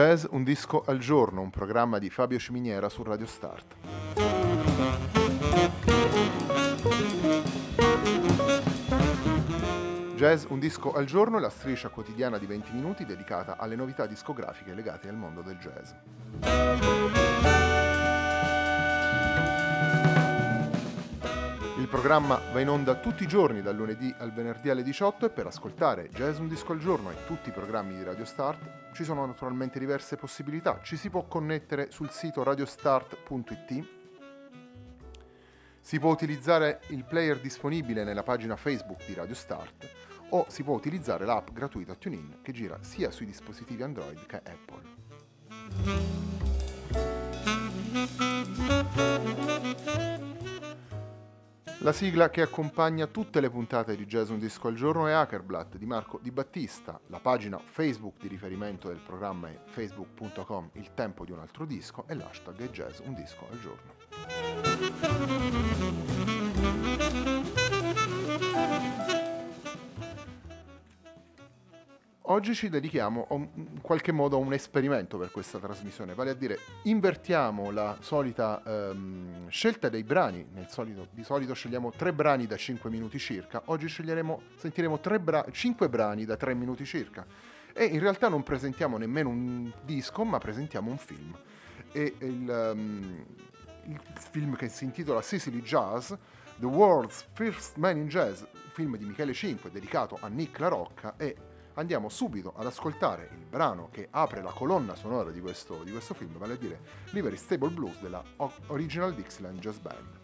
Jazz Un disco al giorno, un programma di Fabio Ciminiera su Radio Start. Jazz Un disco al giorno è la striscia quotidiana di 20 minuti dedicata alle novità discografiche legate al mondo del jazz. Il programma va in onda tutti i giorni dal lunedì al venerdì alle 18 e per ascoltare Jazz Un Disco al Giorno e tutti i programmi di Radio Start ci sono naturalmente diverse possibilità. Ci si può connettere sul sito radiostart.it, si può utilizzare il player disponibile nella pagina Facebook di Radio Start o si può utilizzare l'app gratuita TuneIn che gira sia sui dispositivi Android che Apple. La sigla che accompagna tutte le puntate di Jazz Un Disco al Giorno è Hackerblatt di Marco Di Battista. La pagina Facebook di riferimento del programma è facebook.com Il tempo di un altro disco e l'hashtag è Jazz Un Disco al Giorno. Oggi ci dedichiamo in qualche modo a un esperimento per questa trasmissione, vale a dire invertiamo la solita um, scelta dei brani, solito, di solito scegliamo tre brani da 5 minuti circa, oggi sentiremo bra- 5 brani da 3 minuti circa. E in realtà non presentiamo nemmeno un disco ma presentiamo un film. E il, um, il film che si intitola Sicily Jazz, The World's First Man in Jazz, film di Michele Cinque dedicato a Nick La Rocca e andiamo subito ad ascoltare il brano che apre la colonna sonora di questo, di questo film, vale a dire Livery Stable Blues della Original Dixieland Jazz Band.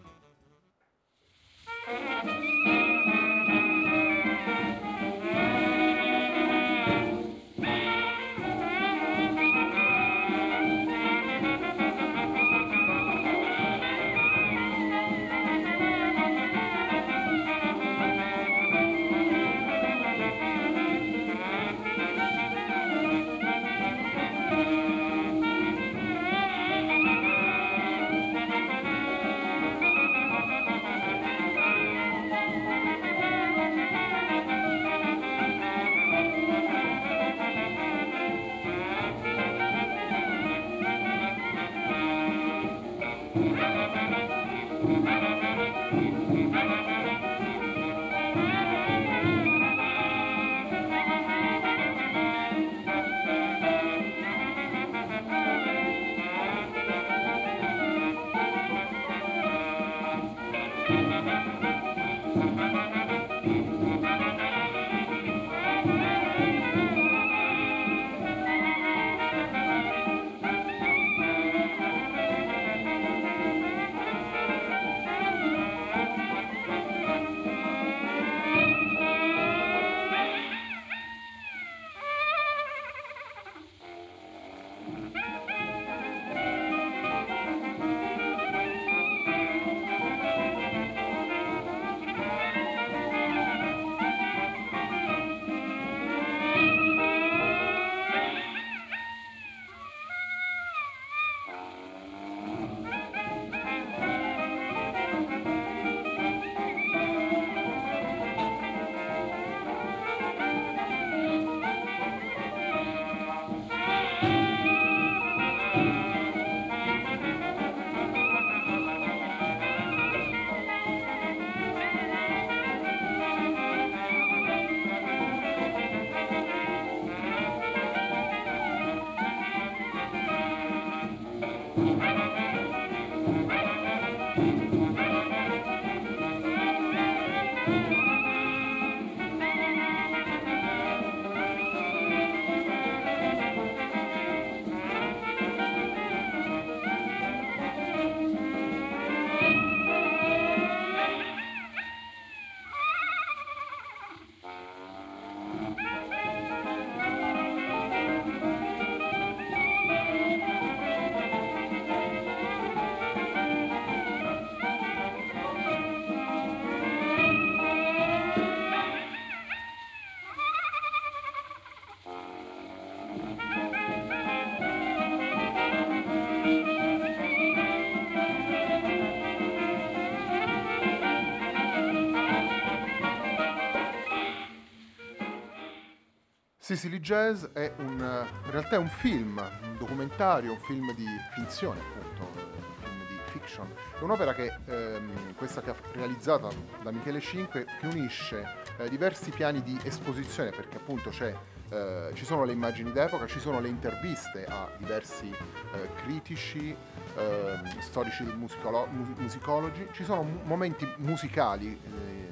Sicily Jazz è un, in realtà è un film, un documentario, un film di finzione appunto, un film di fiction. È un'opera che, ehm, questa che ha realizzata da Michele Cinque, che unisce eh, diversi piani di esposizione perché appunto c'è eh, ci sono le immagini d'epoca, ci sono le interviste a diversi eh, critici, eh, storici musicolo- musicologi, ci sono momenti musicali eh,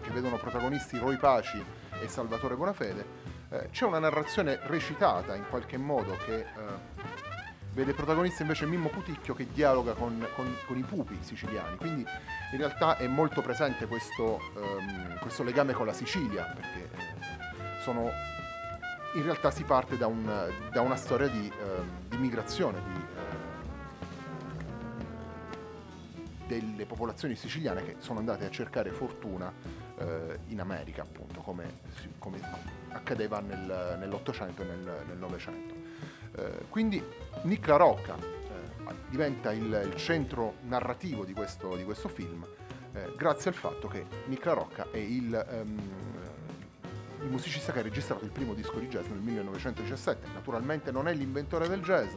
che vedono protagonisti Roy Paci e Salvatore Bonafede eh, c'è una narrazione recitata in qualche modo che eh, vede protagonista invece Mimmo Puticchio che dialoga con, con, con, i pupi siciliani, quindi in realtà è molto presente questo, um, questo legame con la Sicilia, perché eh, sono, in realtà si parte da, un, da una storia di, uh, di migrazione di, uh, delle popolazioni siciliane che sono andate a cercare fortuna uh, in America, appunto, come, come accadeva nel, nell'Ottocento e nel Novecento. Eh, quindi Nick La Rocca eh, diventa il, il, centro narrativo di questo, di questo film eh, grazie al fatto che Nick La Rocca è il, um, il musicista che ha registrato il primo disco di jazz nel 1917. Naturalmente non è l'inventore del jazz,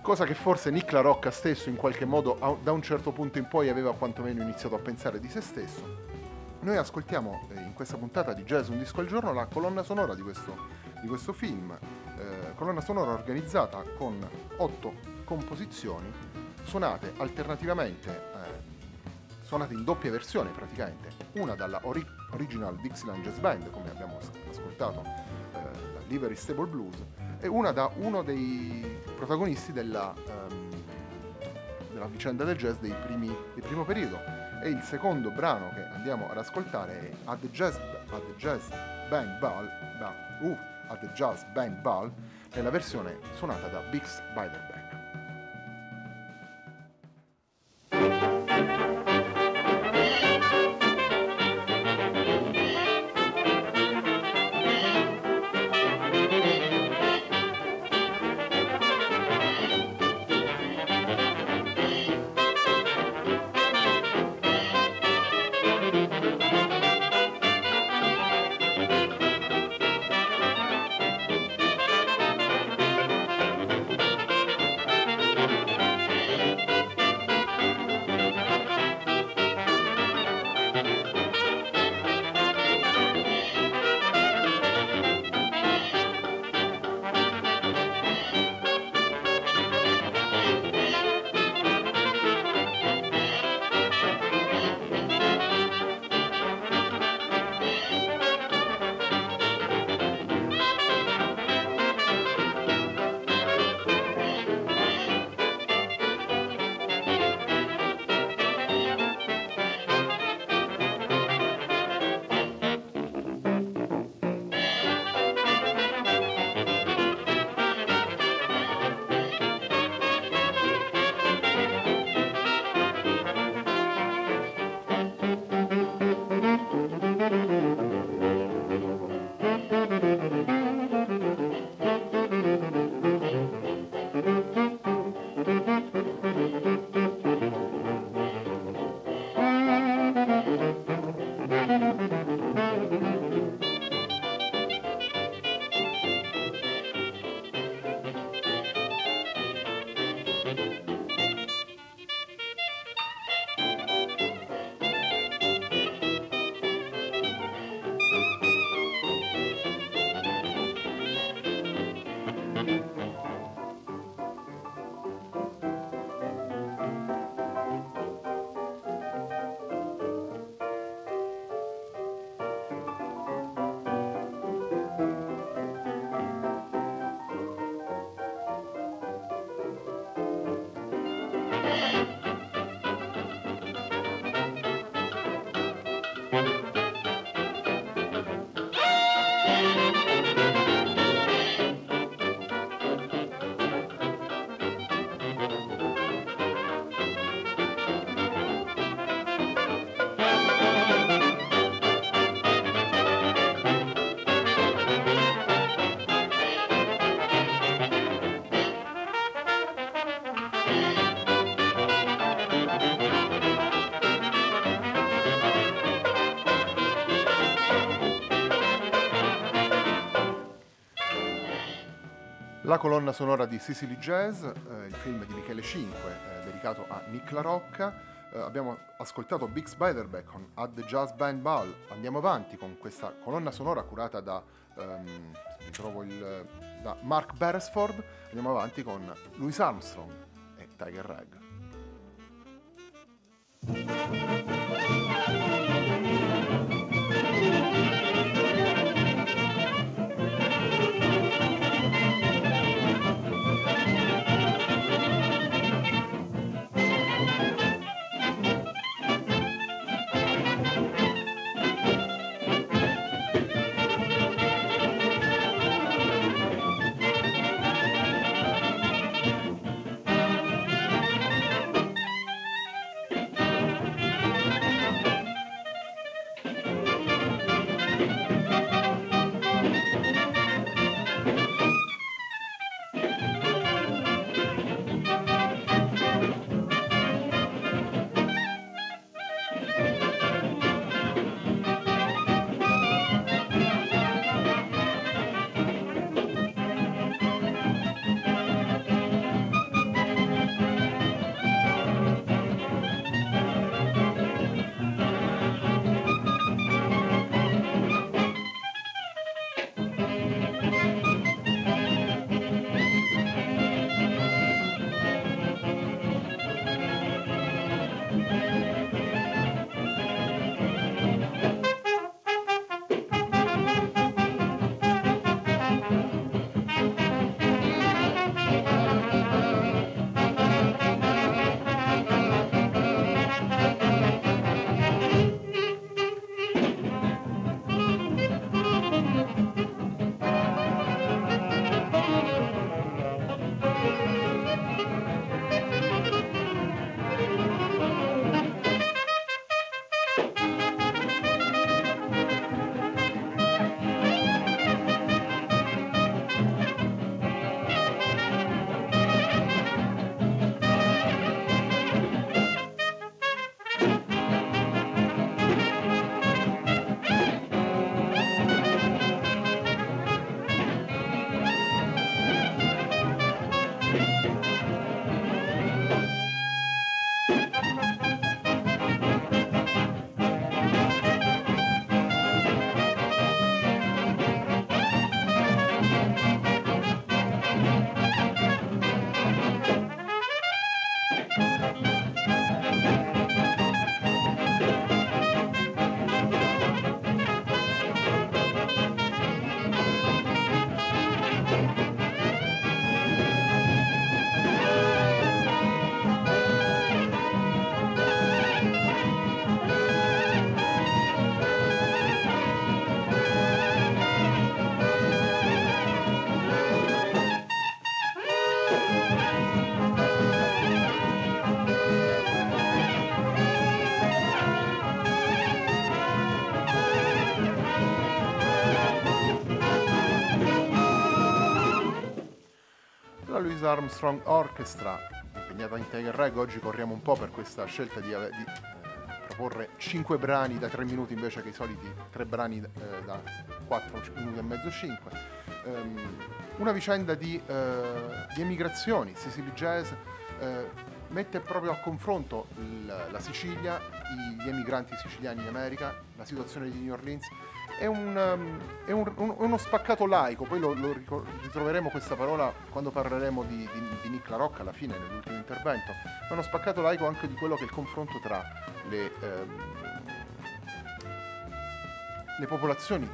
cosa che forse Nick La Rocca stesso in qualche modo da un certo punto in poi aveva quantomeno iniziato a pensare di se stesso noi ascoltiamo eh, in questa puntata di Jazz Un Disco al Giorno la colonna sonora di questo, di questo film, eh, colonna sonora organizzata con otto composizioni suonate alternativamente, eh, suonate in doppia versione praticamente, una dalla ori- original Dixieland Jazz Band, come abbiamo ascoltato, eh, da Livery Stable Blues, e una da uno dei protagonisti della, ehm, della vicenda del jazz dei primi, del primo periodo, e il secondo brano che andiamo ad ascoltare è At the Jazz, at the jazz Band Ball, uh, at the Jazz Band Ball, nella versione suonata da Bix Beiderbecke. La colonna sonora di Sicily Jazz, eh, il film di Michele Cinque, eh, dedicato a Nick La Rocca. Eh, abbiamo ascoltato Big Spiderback con At the Jazz Band Ball. Andiamo avanti con questa colonna sonora curata da, um, il, da Mark Beresford. Andiamo avanti con Louis Armstrong e Tiger Rag. Armstrong Orchestra, impegnata in Tiger Rag. Oggi corriamo un po' per questa scelta di, di eh, proporre 5 brani da 3 minuti invece che i soliti 3 brani eh, da 4 minuti e mezzo 5. Um, ehm, una vicenda di, uh, di, emigrazioni. Sicily Jazz uh, mette proprio a confronto il, la Sicilia, gli emigranti siciliani in America, la situazione di New Orleans è, un, um, è un, un, uno spaccato laico, poi lo, lo, ritroveremo questa parola quando parleremo di, di, di Nick La Rocca alla fine, nell'ultimo intervento, è uno spaccato laico anche di quello che è il confronto tra le, ehm, le popolazioni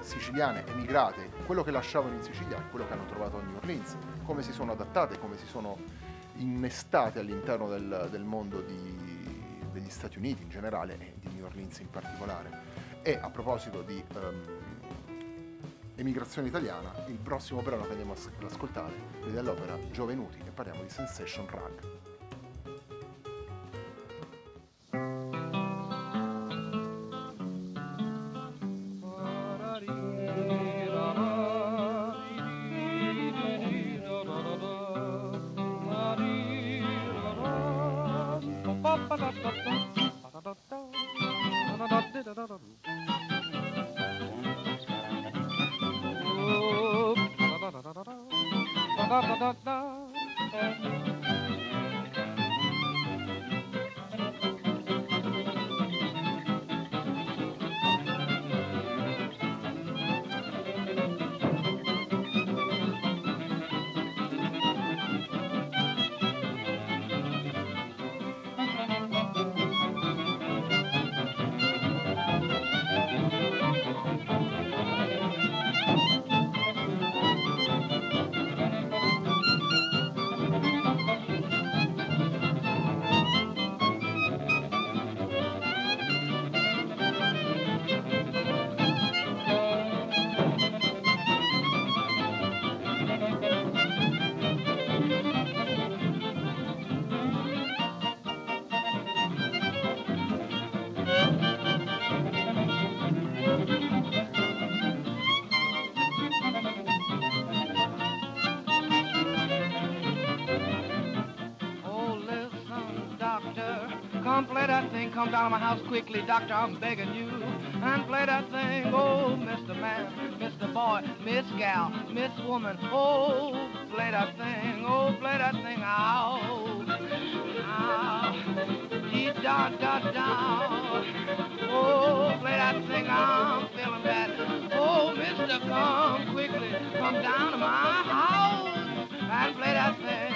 siciliane emigrate, quello che lasciavano in Sicilia e quello che hanno trovato a New Orleans, come si sono adattate, come si sono innestate all'interno del, del mondo di, degli Stati Uniti in generale e di New Orleans in particolare. E a proposito di um, emigrazione italiana, il prossimo brano che andiamo ad ascoltare è dell'opera Giovenuti e parliamo di Sensation Rag. Come down to my house quickly, doctor, I'm begging you. And play that thing, oh, Mr. Man, Mr. Boy, Miss Gal, Miss Woman, oh, play that thing, oh, play that thing out. Out. Dee da da da. Oh, play that thing, I'm feeling bad. Oh, Mister, come quickly, come down to my house and play that thing.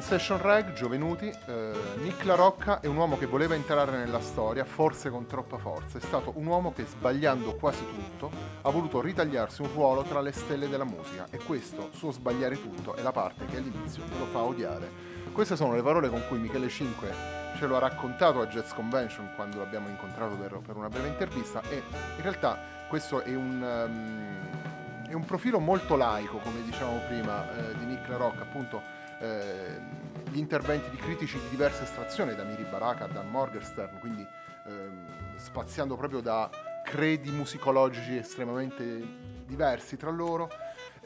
Sensation Rag, Giovenuti, eh, Nick La Rocca è un uomo che voleva entrare nella storia, forse con troppa forza. È stato un uomo che, sbagliando quasi tutto, ha voluto ritagliarsi un ruolo tra le stelle della musica e questo suo sbagliare tutto è la parte che all'inizio lo fa odiare. Queste sono le parole con cui Michele Cinque ce lo ha raccontato a Jazz Convention quando l'abbiamo incontrato per, per una breve intervista e in realtà questo è un... Um, è un profilo molto laico, come dicevamo prima, eh, di Nick La Rocca, appunto eh, gli interventi di critici di diversa estrazione, da Miri Baraka a Dan Morgenstern, quindi ehm, spaziando proprio da credi musicologici estremamente diversi tra loro,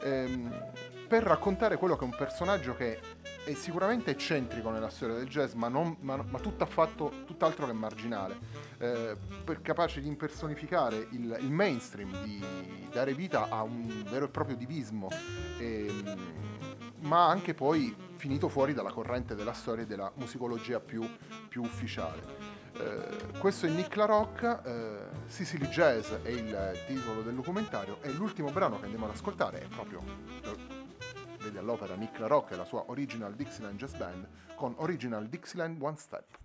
ehm, per raccontare quello che è un personaggio che è sicuramente eccentrico nella storia del jazz, ma, non, ma, ma tutt'altro che marginale, eh, capace di impersonificare il, il, mainstream, di dare vita a un vero e proprio divismo. Ehm, ma anche poi finito fuori dalla corrente della storia e della musicologia più, più ufficiale. Eh, questo è Nick La Rocca, eh, Sicily Jazz è il titolo del documentario e l'ultimo brano che andiamo ad ascoltare è proprio, vedi all'opera Nick La Rocca e la sua Original Dixieland Jazz Band con Original Dixieland One Step.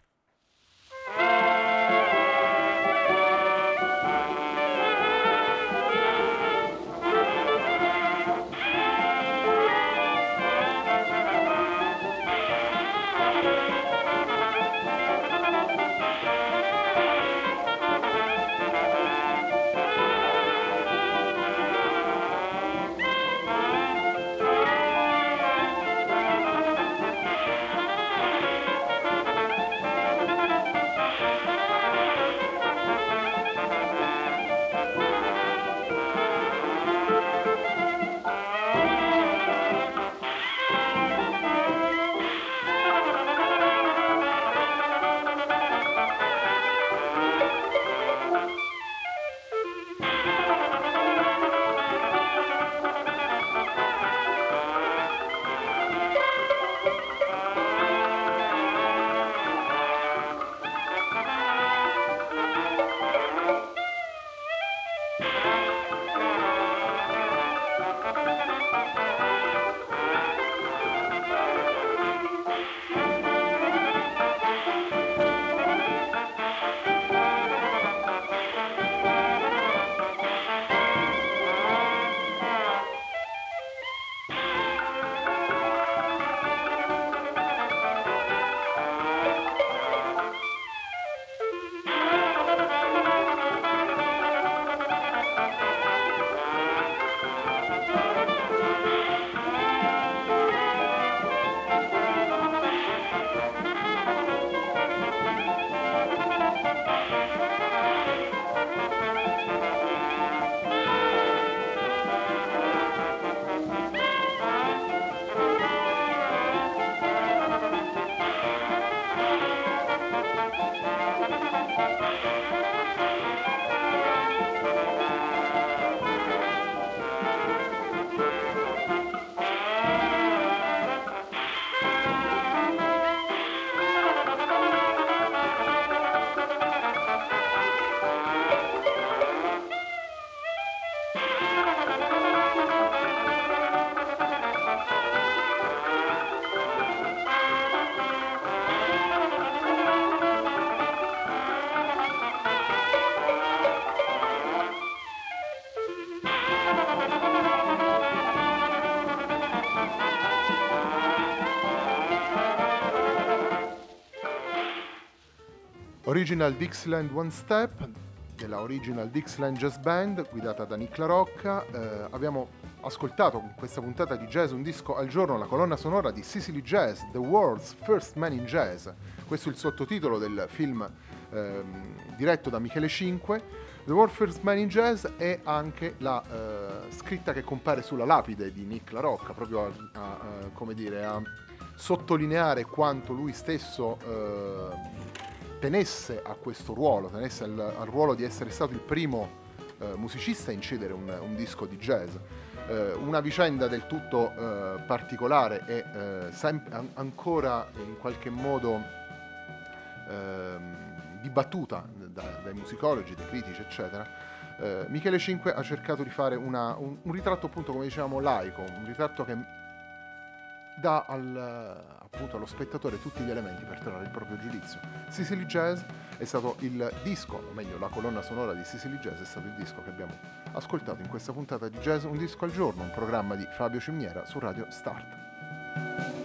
Original Dixieland One Step della Original Dixieland Jazz Band guidata da Nick La Rocca. Eh, abbiamo ascoltato in questa puntata di Jazz un disco al giorno, la colonna sonora di Sicily Jazz, The World's First Man in Jazz. Questo è il sottotitolo del film ehm, diretto da Michele Cinque. The World's First Man in Jazz è anche la eh, scritta che compare sulla lapide di Nick La Rocca, proprio a, a, a come dire, a sottolineare quanto lui stesso eh, tenesse a questo ruolo, tenesse al, al ruolo di essere stato il primo eh, musicista a incidere un, un disco di jazz. Eh, una vicenda del tutto eh, particolare e eh, sem- an- ancora in qualche modo ehm, dibattuta da- dai musicologi, dai critici, eccetera. Eh, Michele Cinque ha cercato di fare una, un, un ritratto appunto come dicevamo laico, un ritratto che dà al, appunto allo spettatore tutti gli elementi per trarre il proprio giudizio. Sicily Jazz è stato il disco, o meglio la colonna sonora di Sicily Jazz è stato il disco che abbiamo ascoltato in questa puntata di Jazz Un disco al giorno, un programma di Fabio Ciminiera su Radio Start.